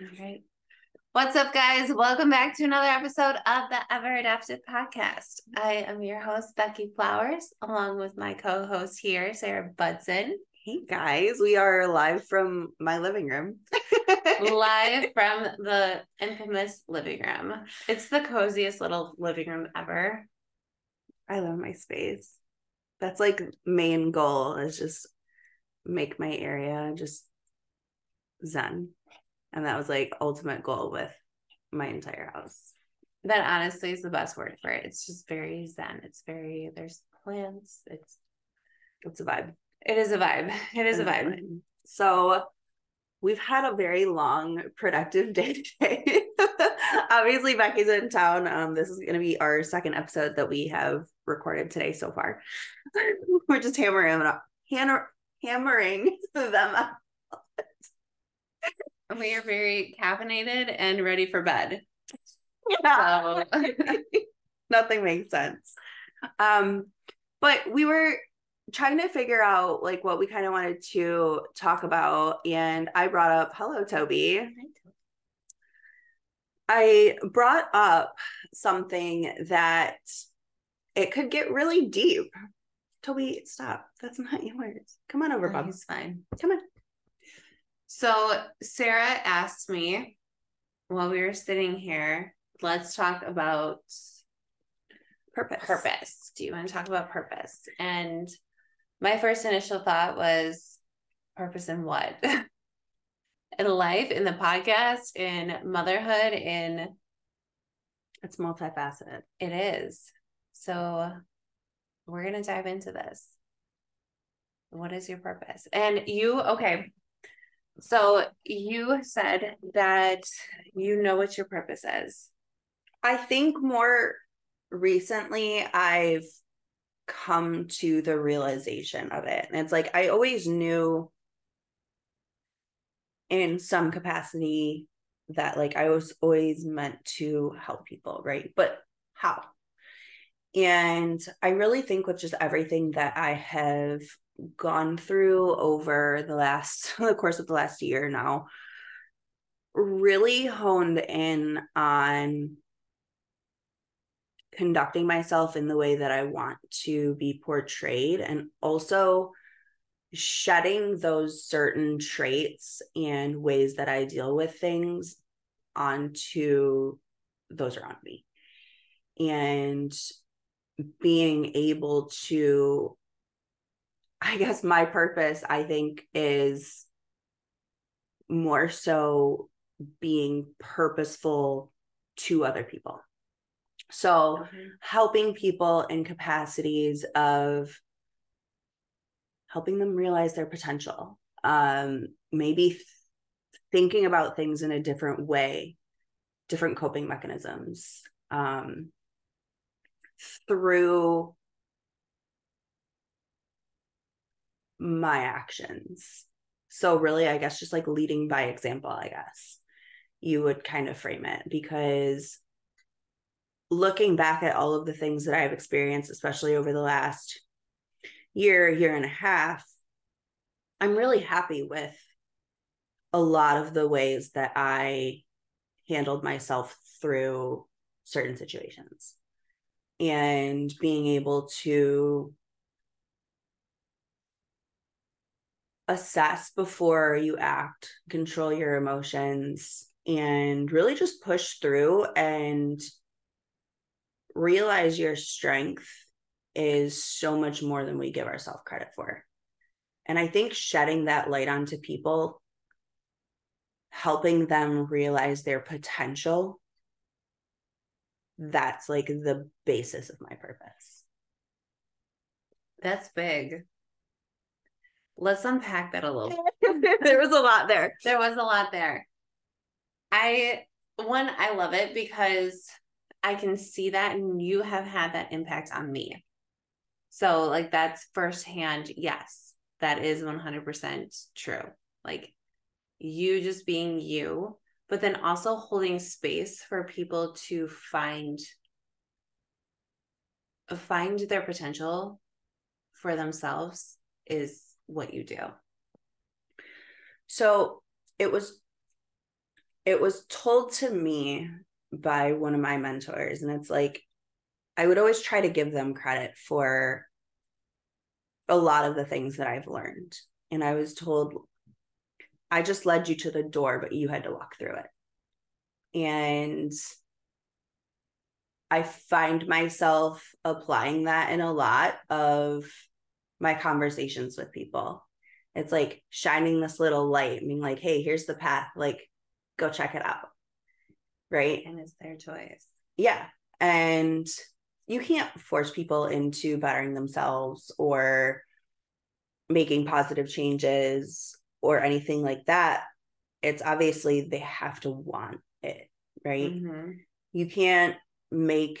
All right. What's up, guys? Welcome back to another episode of the Ever Adaptive Podcast. I am your host, Beckie Flowers, along with my co host here, Sarah Budson. Hey guys, we are live from my living room. live from the infamous living room. It's the coziest little living room ever. I love my space. That's like main goal is just make my area just zen. And that was like ultimate goal with my entire house. That honestly is the best word for it. It's just very zen. It's very there's plants. It's it's a vibe. It is a vibe. It is a vibe. So we've had a very long, productive day today. Obviously, Beckie's in town. Um, this is going to be our second episode that we have recorded today so far. We're just hammering them, hammer, hammering them out. We are very caffeinated and ready for bed. Yeah. So. Nothing makes sense. Um, but we were trying to figure out like what we kind of wanted to talk about and i brought up hello toby i brought up something that it could get really deep toby stop that's not yours come on over bob he's fine come on so sarah asked me while we were sitting here let's talk about purpose purpose do you want to talk about purpose and my first initial thought was purpose in what? in life, in the podcast, in motherhood, in it's multifaceted. It is. So we're going to dive into this. What is your purpose? And you, okay. So you said that you know what your purpose is. I think more recently I've come to the realization of it. And it's like I always knew in some capacity that like I was always meant to help people, right? But how? And I really think with just everything that I have gone through over the last the course of the last year now really honed in on conducting myself in the way that I want to be portrayed and also shedding those certain traits and ways that I deal with things onto those around me. And being able to, I guess my purpose, I think, is more so being purposeful to other people. So, helping people in capacities of helping them realize their potential, um, maybe th- thinking about things in a different way, different coping mechanisms um, through my actions. So, really, I guess just like leading by example, I guess you would kind of frame it because looking back at all of the things that I've experienced, especially over the last year, year and a half, I'm really happy with a lot of the ways that I handled myself through certain situations and being able to assess before you act, control your emotions, and really just push through and realize your strength is so much more than we give ourselves credit for. And I think shedding that light onto people, helping them realize their potential, that's like the basis of my purpose. That's big. Let's unpack that a little. there was a lot there. There was a lot there. I one I love it because I can see that and you have had that impact on me. So, like, that's firsthand. Yes, that is 100% true. Like, you just being you, but then also holding space for people to find find their potential for themselves is what you do. So, it was it was told to me by one of my mentors and it's like I would always try to give them credit for a lot of the things that I've learned. And I was told, I just led you to the door, but you had to walk through it. And I find myself applying that in a lot of my conversations with people. It's like shining this little light, being like, hey, here's the path. Like, go check it out. Right. And it's their choice. Yeah. And you can't force people into bettering themselves or making positive changes or anything like that it's obviously they have to want it right mm-hmm. you can't make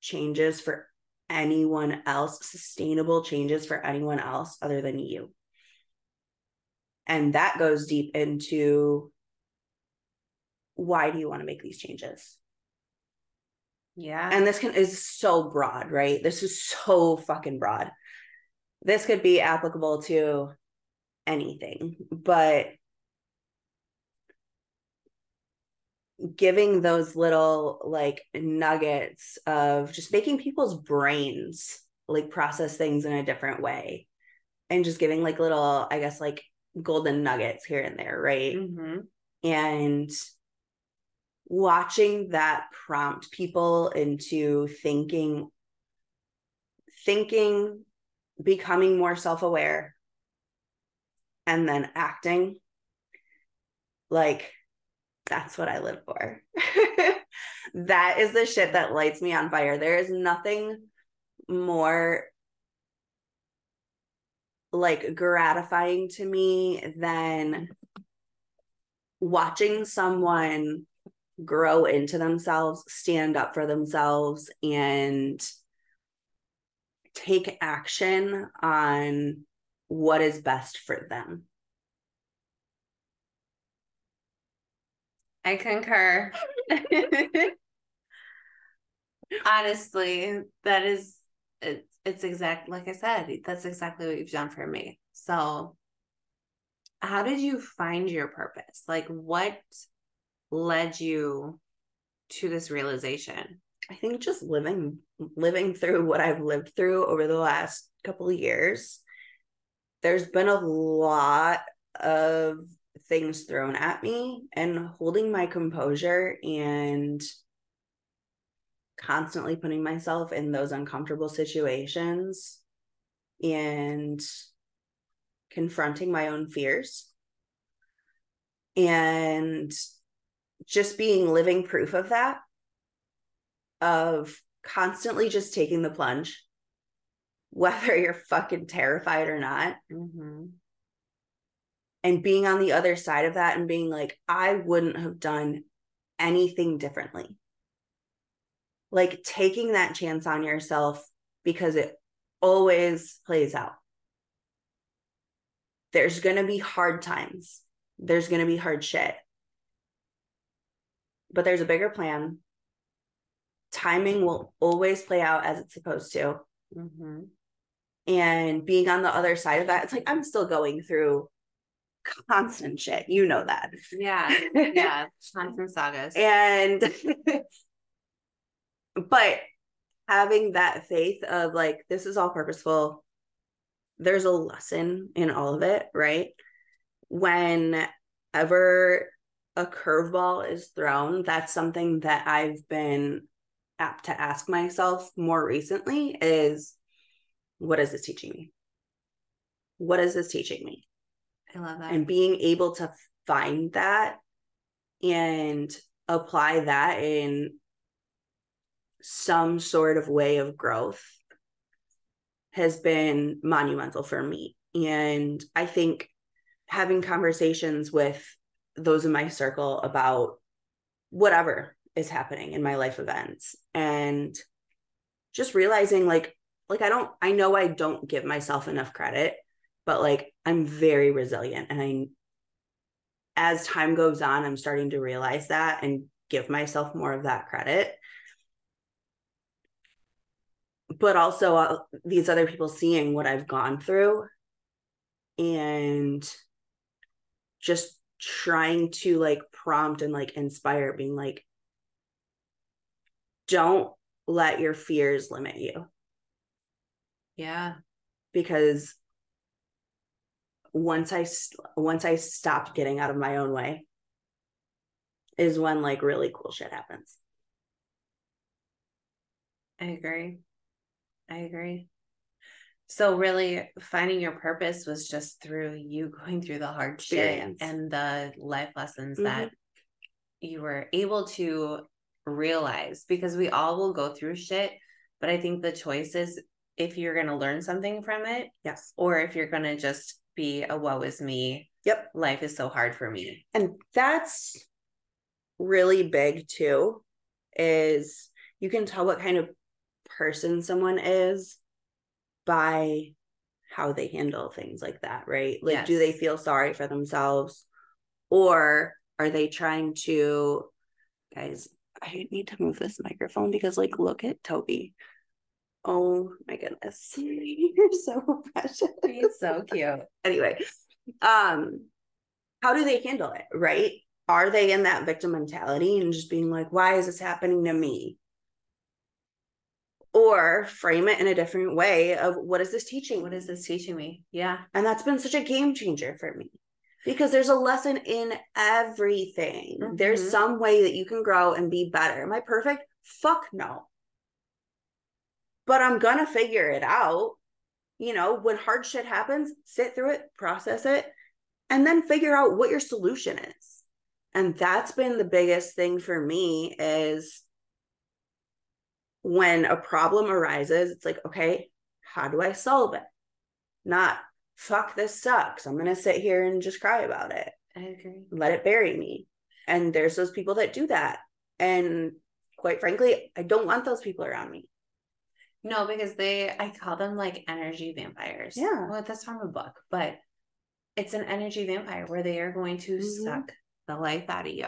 changes for anyone else sustainable changes for anyone else other than you and that goes deep into why do you want to make these changes yeah. And this can is so broad, right? This is so fucking broad. This could be applicable to anything, but giving those little like nuggets of just making people's brains like process things in a different way and just giving like little i guess like golden nuggets here and there right mm-hmm. and watching that prompt people into thinking thinking becoming more self-aware and then acting like that's what i live for that is the shit that lights me on fire there is nothing more like gratifying to me than watching someone grow into themselves, stand up for themselves, and take action on what is best for them. I concur. Honestly, that is it's it's exact like I said, that's exactly what you've done for me. So how did you find your purpose? Like what led you to this realization? I think just living living through what I've lived through over the last couple of years. There's been a lot of things thrown at me and holding my composure and constantly putting myself in those uncomfortable situations and confronting my own fears and just being living proof of that, of constantly just taking the plunge, whether you're fucking terrified or not. Mm-hmm. And being on the other side of that and being like, I wouldn't have done anything differently. Like taking that chance on yourself because it always plays out. There's going to be hard times. There's going to be hard shit but there's a bigger plan. Timing will always play out as it's supposed to. Mm-hmm. And being on the other side of that, it's like I'm still going through constant shit. You know that. Yeah. Yeah. constant sagas. And, but having that faith of like, this is all purposeful. There's a lesson in all of it, right? Whenever a curveball is thrown, that's something that I've been apt to ask myself more recently is what is this teaching me? What is this teaching me? I love that. And being able to find that and apply that in some sort of way of growth has been monumental for me. And I think having conversations with those in my circle about whatever is happening in my life events and just realizing like like I don't I know I don't give myself enough credit but like I'm very resilient and I as time goes on I'm starting to realize that and give myself more of that credit but also uh, these other people seeing what I've gone through and just trying to like prompt and like inspire being like don't let your fears limit you Yeah. because once i once i stopped getting out of my own way is when like really cool shit happens I agree. I agree. So really finding your purpose was just through you going through the hard shit and the life lessons Mhm. that you were able to realize because we all will go through shit, but I think the choice is if you're going to learn something from it yes or if you're going to just be a woe is me. Yep. Life is so hard for me. and that's really big too is you can tell what kind of person someone is by how they handle things like that right like do they feel sorry for themselves or are they trying to guys i need to move this microphone because like look at toby oh my goodness. You're so precious. He's so cute. anyway um how do they handle it right? Are they in that victim mentality and just being like why is this happening to me? Or frame it in a different way of what is this teaching What is this teaching me? Yeah. and that's been such a game changer for me because there's a lesson in everything. There's Mhm. some way that you can grow and be better. Am i perfect? Fuck no but i'm gonna figure it out. You know when hard shit happens sit through it process it and then figure out what your solution is. And that's been the biggest thing for me is when a problem arises it's like okay how do i solve it? Not fuck this sucks. I'm going to sit here and just cry about it. I agree. let it bury me. And there's those people that do that. And quite frankly i don't want those people around me No, because they, I call them like energy vampires. Yeah. Well, that's from a book, but it's an energy vampire where they are going to Mhm. suck the life out of you.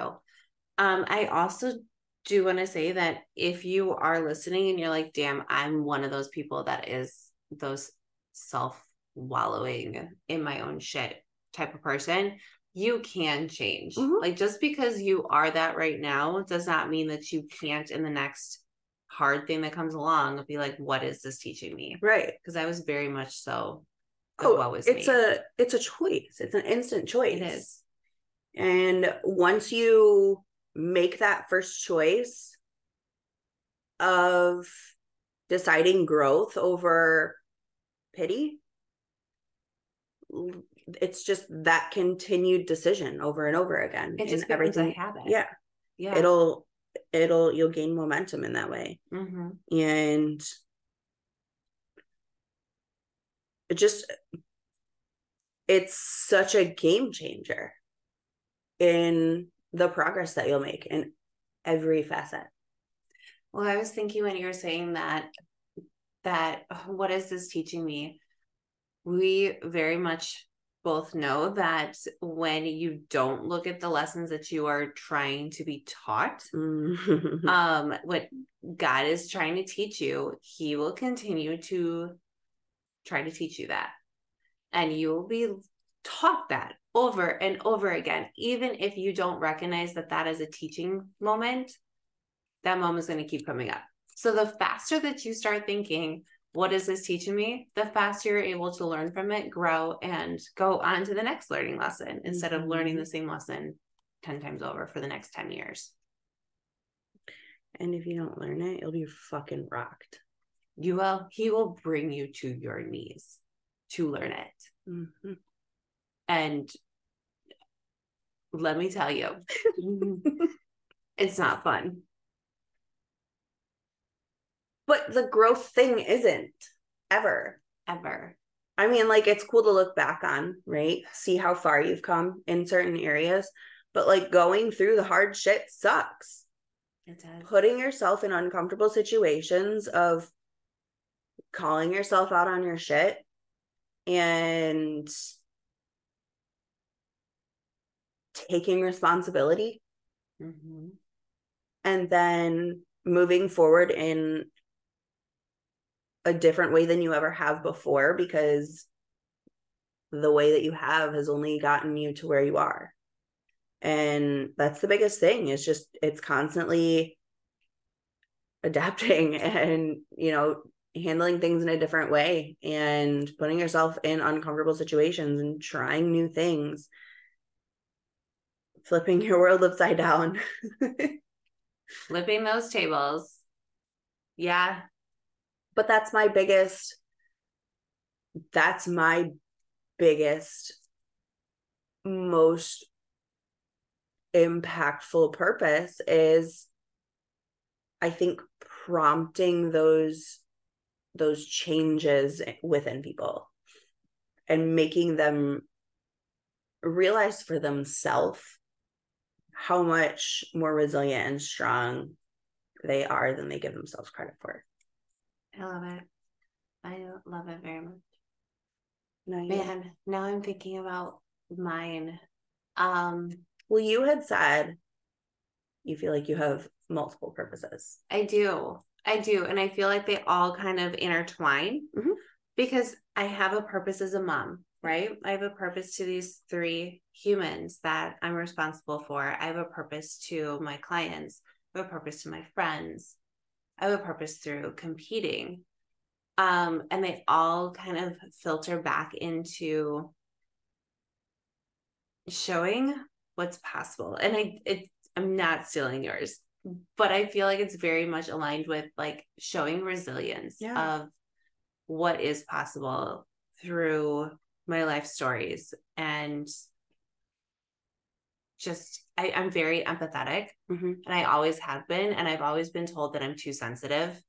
Um, I also do want to say that if you are listening and you're like, damn, I'm one of those people that is those self wallowing in my own shit type of person, you can change. Mhm. Like just because you are that right now does not mean that you can't in the next hard thing that comes along be like, what is this teaching me? right Because I was very much so oh woe is it's me. a it's a choice it's an instant choice it is. and once you make that first choice of deciding growth over pity it's just that continued decision over and over again It just becomes a everything habit. yeah Yeah. it'll it'll you'll gain momentum in that way. Hmm and it just it's such a game changer in the progress that you'll make in every facet. Well, I was thinking when you were saying that, that oh, what is this teaching me? We very much both know that when you don't look at the lessons that you are trying to be taught, Mhm. um, what God is trying to teach you, He will continue to try to teach you that. And you will be taught that over and over again. Even if you don't recognize that that is a teaching moment, that moment is going to keep coming up. So the faster that you start thinking, what is this teaching me? The faster you're able to learn from it, grow, and go on to the next learning lesson instead of learning the same lesson 10 times over for the next 10 years. and if you don't learn it you'll be fucking rocked You will, he will bring you to your knees to learn it. Mhm. And let me tell you, it's not fun. But the growth thing isn't ever Ever. I mean, like it's cool to look back on, right? See how far you've come in certain areas, but like going through the hard shit sucks. It does. Putting yourself in uncomfortable situations of calling yourself out on your shit and taking responsibility Mhm. and then moving forward in a different way than you ever have before because the way that you have has only gotten you to where you are. And that's the biggest thing. It's just it's constantly adapting and, you know, handling things in a different way and putting yourself in uncomfortable situations and trying new things flipping your world upside down flipping those tables yeah but that's my biggest that's my biggest most impactful purpose is i think prompting those those changes within people and making them realize for themselves how much more resilient and strong they are than they give themselves credit for. I love it. I love it very much. No, Man, now I'm thinking about mine. Um, well, you had said you feel like you have multiple purposes. I do. I do. And I feel like they all kind of intertwine mm-hmm. because I have a purpose as a mom, right? I have a purpose to these three humans that I'm responsible for. I have a purpose to my clients, I have a purpose to my friends, I have a purpose through competing. Um, and they all kind of filter back into showing what's possible. And I it I'm not stealing yours but I feel like it's very much aligned with like showing resilience yeah. of what is possible through my life stories and just I, am very empathetic mm-hmm. and I always have been and I've always been told that I'm too sensitive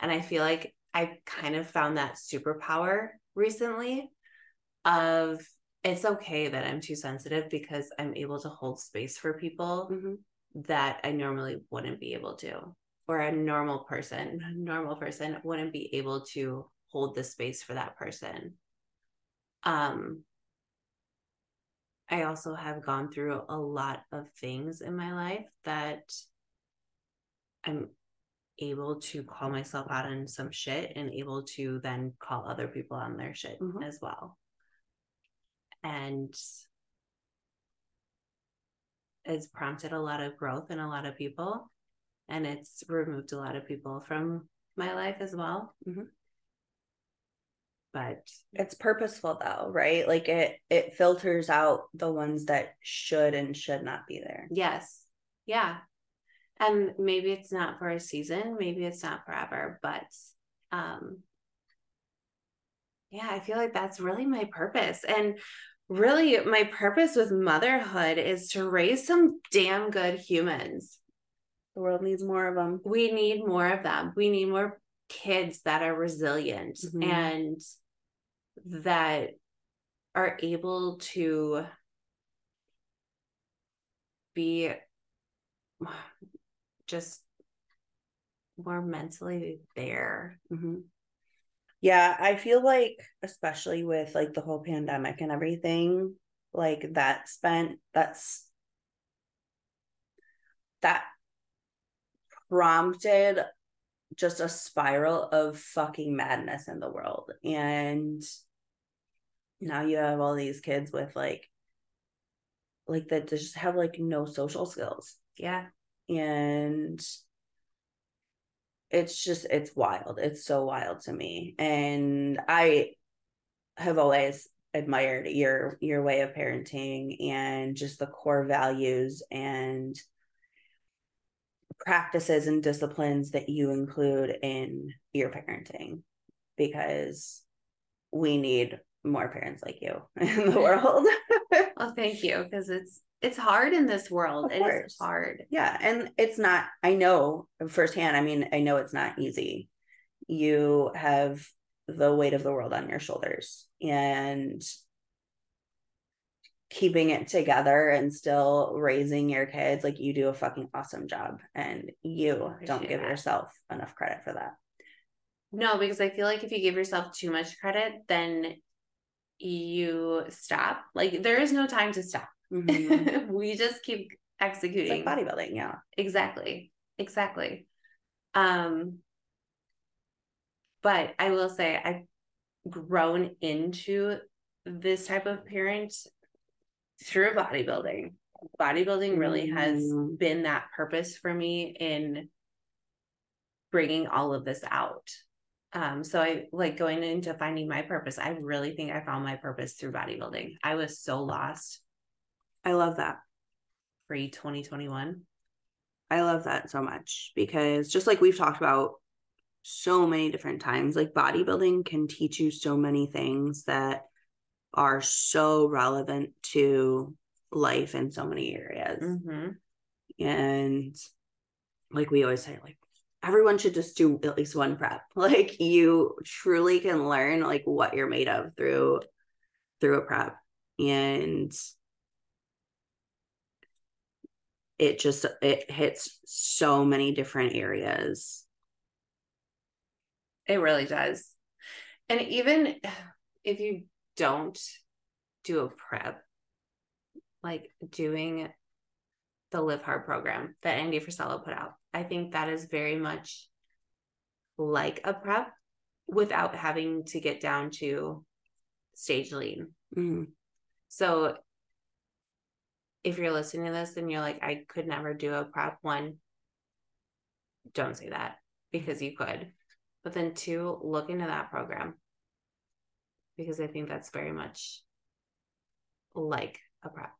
and I feel like I kind of found that superpower recently of it's okay that I'm too sensitive because I'm able to hold space for people mm-hmm that I normally wouldn't be able to, or a normal person, a normal person wouldn't be able to hold the space for that person. Um, I also have gone through a lot of things in my life that I'm able to call myself out on some shit and able to then call other people on their shit mm-hmm. as well. And it's prompted a lot of growth in a lot of people and it's removed a lot of people from my life as well mm-hmm. But it's purposeful though right like it it filters out the ones that should and should not be there yes yeah and maybe it's not for a season maybe it's not forever but um yeah i feel like that's really my purpose and really my purpose with motherhood is to raise some damn good humans. The world needs more of them. We need more of them. We need more kids that are resilient mm-hmm. and that are able to be just more mentally there. Mm-hmm. Yeah, I feel like especially with like the whole pandemic and everything, like that spent that's that prompted just a spiral of fucking madness in the world. And now you have all these kids with like like that just have like no social skills. Yeah. And it's just it's wild it's so wild to me and i have always admired your your way of parenting and just the core values and practices and disciplines that you include in your parenting because we need more parents like you in the world. well, thank you because it's it's hard in this world. It is hard. Yeah. And it's not, I know firsthand, I mean, I know it's not easy. You have the weight of the world on your shoulders and keeping it together and still raising your kids like you do a fucking awesome job and you don't give that. yourself enough credit for that no because i feel like if you give yourself too much credit then you stop like there is no time to stop Mm-hmm. we just keep executing. Like bodybuilding, yeah. Exactly. Exactly. Um but I will say I've grown into this type of parent through bodybuilding. bodybuilding really has Mm. been that purpose for me in bringing all of this out. Um, so I like going into finding my purpose. I really think I found my purpose through bodybuilding. I was so lost I love that. pre 2021. I love that so much because just like we've talked about so many different times, like bodybuilding can teach you so many things that are so relevant to life in so many areas. Mm-hmm. And like we always say, like everyone should just do at least one prep. Like you truly can learn like what you're made of through through a prep. And it just it hits so many different areas. It really does. And even if you don't do a prep, like doing the Live Hard program that Andy Frisella put out, I think that is very much like a prep without having to get down to stage lean. Mhm. So if you're listening to this and you're like, I could never do a prep, one, don't say that because you could. But then two, look into that program because I think that's very much like a prep.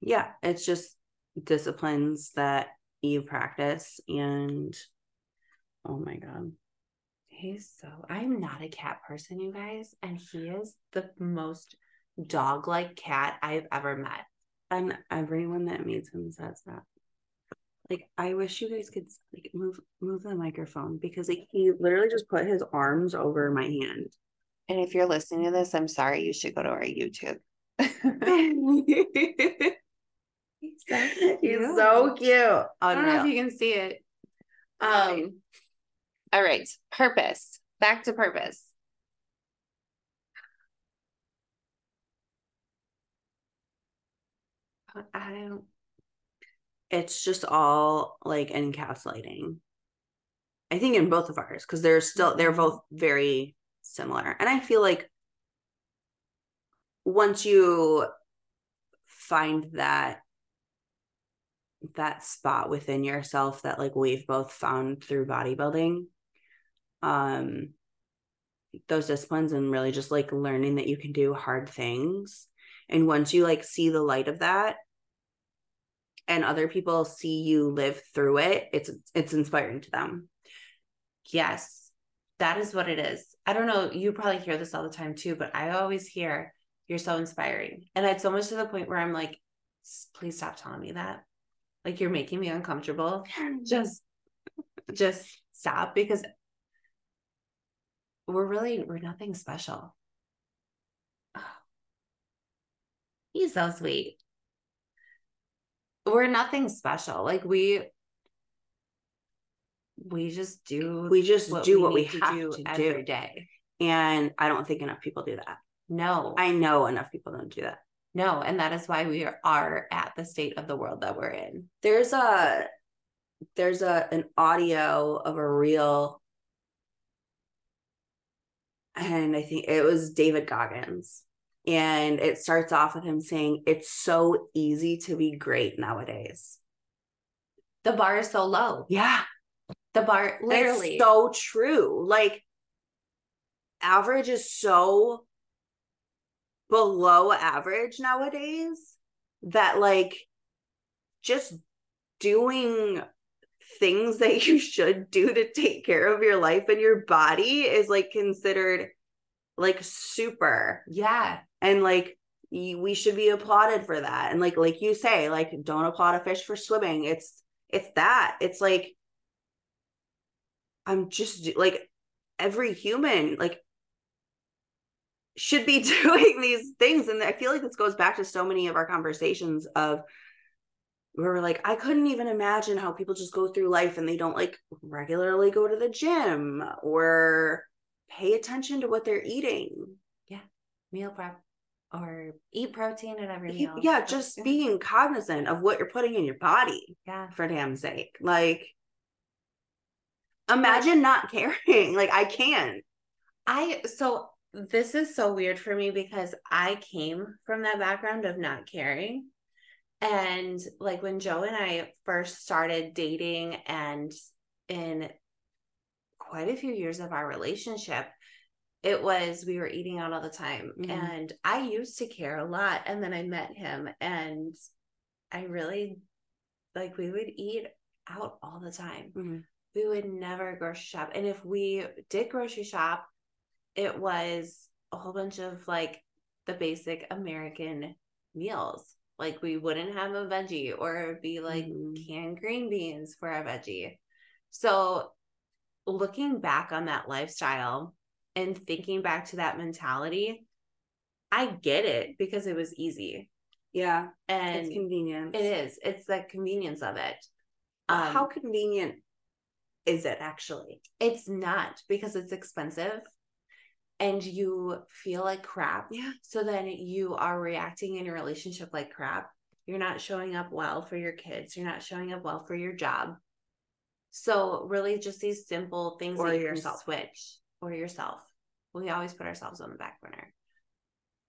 Yeah, it's just disciplines that you practice and oh my god. He's so, I'm not a cat person, you guys. And he is the most dog like cat I've ever met. And everyone that meets him says that. Like I wish you guys could like move move the microphone because like he literally just put his arms over my hand. And if you're listening to this, I'm sorry, you should go to our YouTube. He's so He's so cute. I don't know if you can see it. Right. Um, all right, purpose. Back to purpose. I don't. it's just all like encapsulating. I think in both of ours because they're still they're Mhm. both very similar, and I feel like once you find that that spot within yourself that like we've both found through bodybuilding um those disciplines and really just like learning that you can do hard things and once you like see the light of that and other people see you live through it it's it's inspiring to them Yes, that is what it is. I don't know. You probably hear this all the time too, but I always hear you're so inspiring. And it's almost to the point where I'm like, please stop telling me that. Like you're making me uncomfortable. Just, just stop because we're really, we're nothing special. He's so sweet. We're nothing special. Like we, we just do we just do what we need to have do to every do day. and i don't think enough people do that No, i know enough people don't do that no, and that is why we are, at the state of the world that we're in. there's a there's a an audio of a real and i think it was david goggins and it starts off with him saying it's so easy to be great nowadays The bar is so low. yeah The bar, literally. it's so true like average is so below average nowadays that like just doing things that you should do to take care of your life and your body is like considered like super. Yeah. and like we should be applauded for that. And like like you say like don't applaud a fish for swimming. It's it's that. It's like i'm just like every human like should be doing these things and i feel like this goes back to so many of our conversations of where we're like i couldn't even imagine how people just go through life and they don't like regularly go to the gym or pay attention to what they're eating Yeah. Meal prep or eat protein at every meal. yeah just being cognizant of what you're putting in your body Yeah. for damn sake like imagine not caring like i can't I, so this is so weird for me because I came from that background of not caring. And like when Joe and I first started dating and in quite a few years of our relationship, it was we were eating out all the time. Mhm. And I used to care a lot. And then I met him and I really like we would eat out all the time. Mhm. We would never grocery shop. And if we did grocery shop, it was a whole bunch of like the basic American meals. Like we wouldn't have a veggie or be like Mhm. canned green beans for a veggie. So looking back on that lifestyle and thinking back to that mentality, I get it because it was easy. Yeah. And it's convenient. it is. It's the convenience of it. Um, How convenient is it actually? It's not because it's expensive and you feel like crap. Yeah. So then you are reacting in your relationship like crap. You're not showing up well for your kids. You're not showing up well for your job. So really just these simple things Or that you yourself. can switch or yourself. We always put ourselves on the back burner.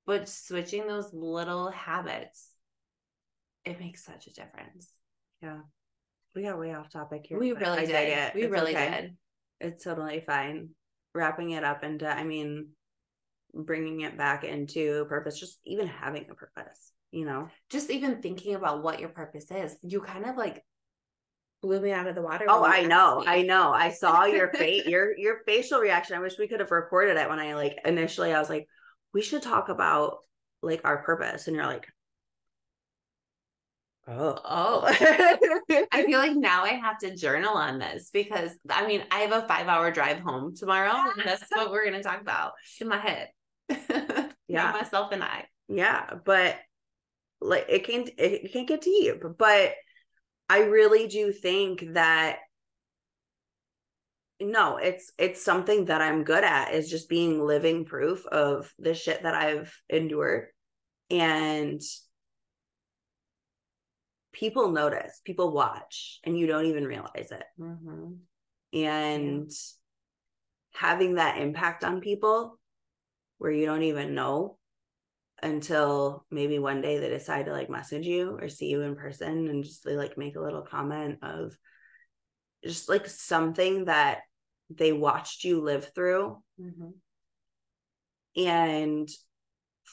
But switching those little habits, it makes such a difference. Yeah. We got way off topic here. We really I did. it. We It's really okay. did. It's totally fine. Wrapping it up into, I mean, bringing it back into purpose, just even having a purpose, you know? just even thinking about what your purpose is, you kind of like blew me out of the water. Oh, I know. me. I know. I saw your face, your your facial reaction. I wish we could have recorded it when I like initially I was like, we should talk about like our purpose. And you're like, oh. Oh, I feel like now I have to journal on this because I mean I have a five hour drive home tomorrow. And that's what we're gonna talk about in my head. Yeah. Me, myself and I. Yeah, but like it can it, it can get deep, but I really do think that no, it's it's something that I'm good at is just being living proof of the shit that I've endured and people notice, people watch and you don't even realize it. Mhm. And having that impact on people where you don't even know until maybe one day they decide to like message you or see you in person and just they like make a little comment of just like something that they watched you live through Mhm. and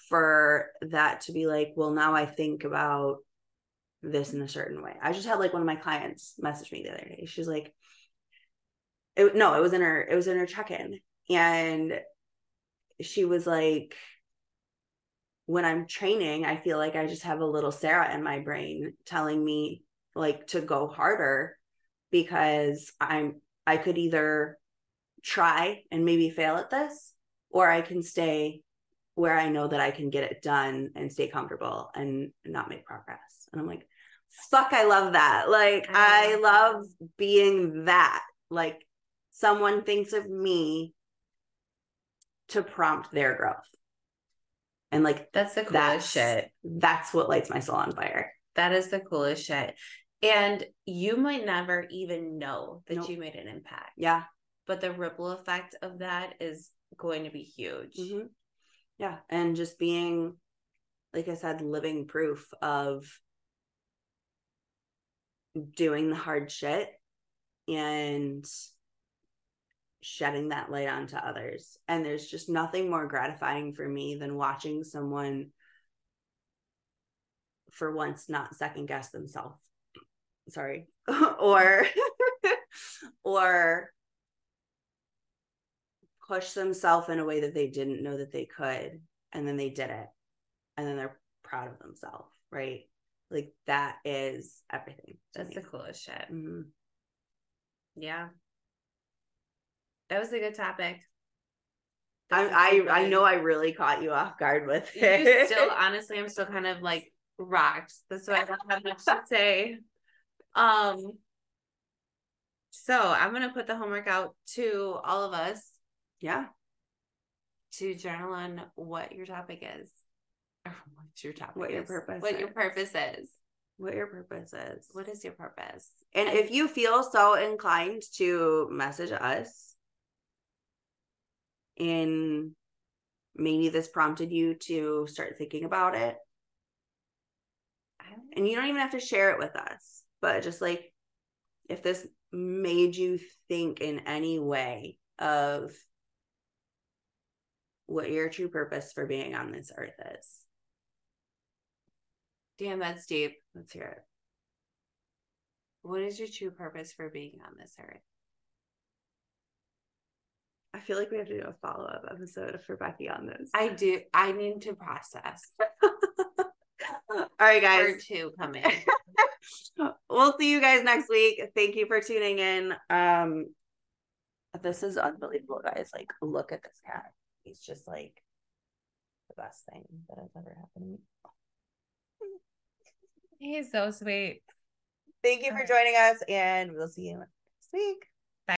for that to be like well now i think about this in a certain way. I just had like one of my clients message me the other day. She's like it, no it was in her it was in her check-in. And she was like when i'm training i feel like i just have a little sarah in my brain telling me like to go harder because i'm i could either try and maybe fail at this or i can stay where i know that i can get it done and stay comfortable and not make progress. And i'm like fuck i love that like I love being that like someone thinks of me to prompt their growth and like That's the coolest that's shit. that's what lights my soul on fire That is the coolest shit. And you might never even know that Nope. you made an impact. yeah But the ripple effect of that is going to be huge. Mhm. yeah and just being like i said living proof of doing the hard shit and shedding that light onto others. And there's just nothing more gratifying for me than watching someone for once not second guess themselves. Sorry. Or or push themselves in a way that they didn't know that they could and then they did it and then they're proud of themselves right like that is everything That's me. the coolest shit. Mhm. Yeah. That was a good topic. I, That's I I know I really caught you off guard with You it. still honestly I'm still kind of like rocked. That's why I don't have much to say. Um so I'm gonna put the homework out to all of us yeah. to journal on what your topic is. Your topic What your purpose What your purpose is. What your purpose is. What is your purpose? and if you feel so inclined to message us and maybe this prompted you to start thinking about it And you don't even have to share it with us, but just like if this made you think in any way of what your true purpose for being on this earth is. Damn, that's deep. Let's hear it. What is your true purpose for being on this earth? I feel like we have to do a follow up episode for Beckie on this. I do. I need to process. All right, guys. Or two come in. we'll see you guys next week. Thank you for tuning in. Um, this is unbelievable, guys. Like, look at this cat. He's just like the best thing that has ever happened to me. He's so sweet. Thank you for joining us, and we'll see you next week.